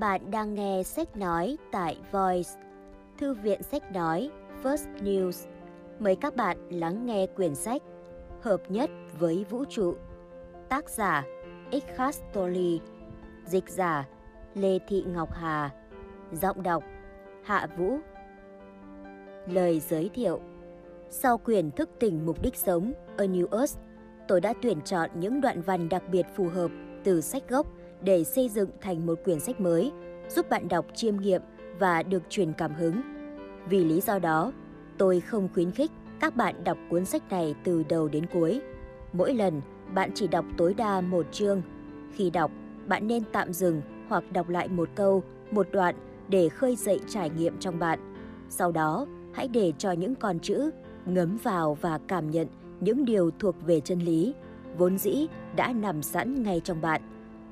Bạn đang nghe sách nói tại Voice, Thư viện sách nói First News. Mời các bạn lắng nghe quyển sách Hợp nhất với vũ trụ. Tác giả Ikhas Toli, dịch giả Lê Thị Ngọc Hà, giọng đọc Hạ Vũ. Lời giới thiệu Sau quyển thức tỉnh mục đích sống A New Earth, tôi đã tuyển chọn những đoạn văn đặc biệt phù hợp từ sách gốc để xây dựng thành một quyển sách mới, giúp bạn đọc chiêm nghiệm và được truyền cảm hứng. Vì lý do đó, tôi không khuyến khích các bạn đọc cuốn sách này từ đầu đến cuối. Mỗi lần, bạn chỉ đọc tối đa một chương. Khi đọc, bạn nên tạm dừng hoặc đọc lại một câu, một đoạn để khơi dậy trải nghiệm trong bạn. Sau đó, hãy để cho những con chữ ngấm vào và cảm nhận những điều thuộc về chân lý, vốn dĩ đã nằm sẵn ngay trong bạn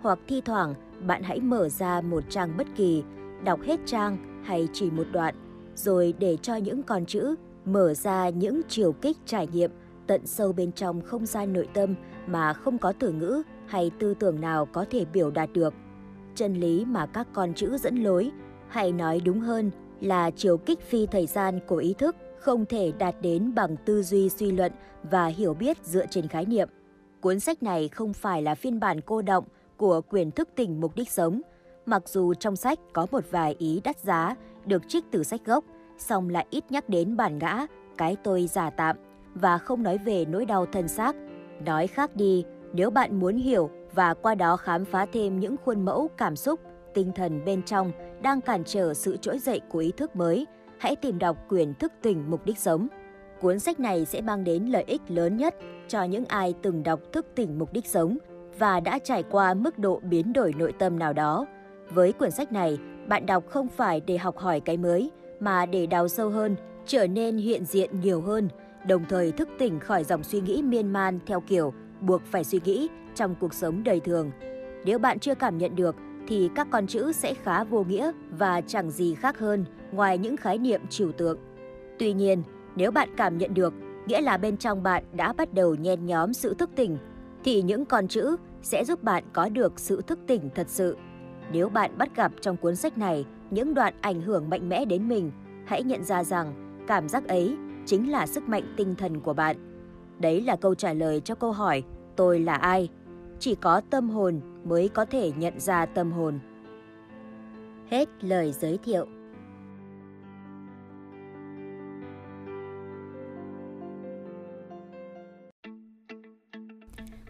hoặc thi thoảng bạn hãy mở ra một trang bất kỳ, đọc hết trang hay chỉ một đoạn, rồi để cho những con chữ mở ra những chiều kích trải nghiệm tận sâu bên trong không gian nội tâm mà không có từ ngữ hay tư tưởng nào có thể biểu đạt được. Chân lý mà các con chữ dẫn lối, hay nói đúng hơn là chiều kích phi thời gian của ý thức không thể đạt đến bằng tư duy suy luận và hiểu biết dựa trên khái niệm. Cuốn sách này không phải là phiên bản cô động của quyền thức tỉnh mục đích sống. Mặc dù trong sách có một vài ý đắt giá được trích từ sách gốc, song lại ít nhắc đến bản ngã, cái tôi giả tạm và không nói về nỗi đau thân xác. Nói khác đi, nếu bạn muốn hiểu và qua đó khám phá thêm những khuôn mẫu cảm xúc, tinh thần bên trong đang cản trở sự trỗi dậy của ý thức mới, hãy tìm đọc quyền thức tỉnh mục đích sống. Cuốn sách này sẽ mang đến lợi ích lớn nhất cho những ai từng đọc thức tỉnh mục đích sống và đã trải qua mức độ biến đổi nội tâm nào đó. Với quyển sách này, bạn đọc không phải để học hỏi cái mới, mà để đào sâu hơn, trở nên hiện diện nhiều hơn, đồng thời thức tỉnh khỏi dòng suy nghĩ miên man theo kiểu buộc phải suy nghĩ trong cuộc sống đời thường. Nếu bạn chưa cảm nhận được, thì các con chữ sẽ khá vô nghĩa và chẳng gì khác hơn ngoài những khái niệm trừu tượng. Tuy nhiên, nếu bạn cảm nhận được, nghĩa là bên trong bạn đã bắt đầu nhen nhóm sự thức tỉnh, thì những con chữ sẽ giúp bạn có được sự thức tỉnh thật sự. Nếu bạn bắt gặp trong cuốn sách này những đoạn ảnh hưởng mạnh mẽ đến mình, hãy nhận ra rằng cảm giác ấy chính là sức mạnh tinh thần của bạn. Đấy là câu trả lời cho câu hỏi tôi là ai? Chỉ có tâm hồn mới có thể nhận ra tâm hồn. Hết lời giới thiệu.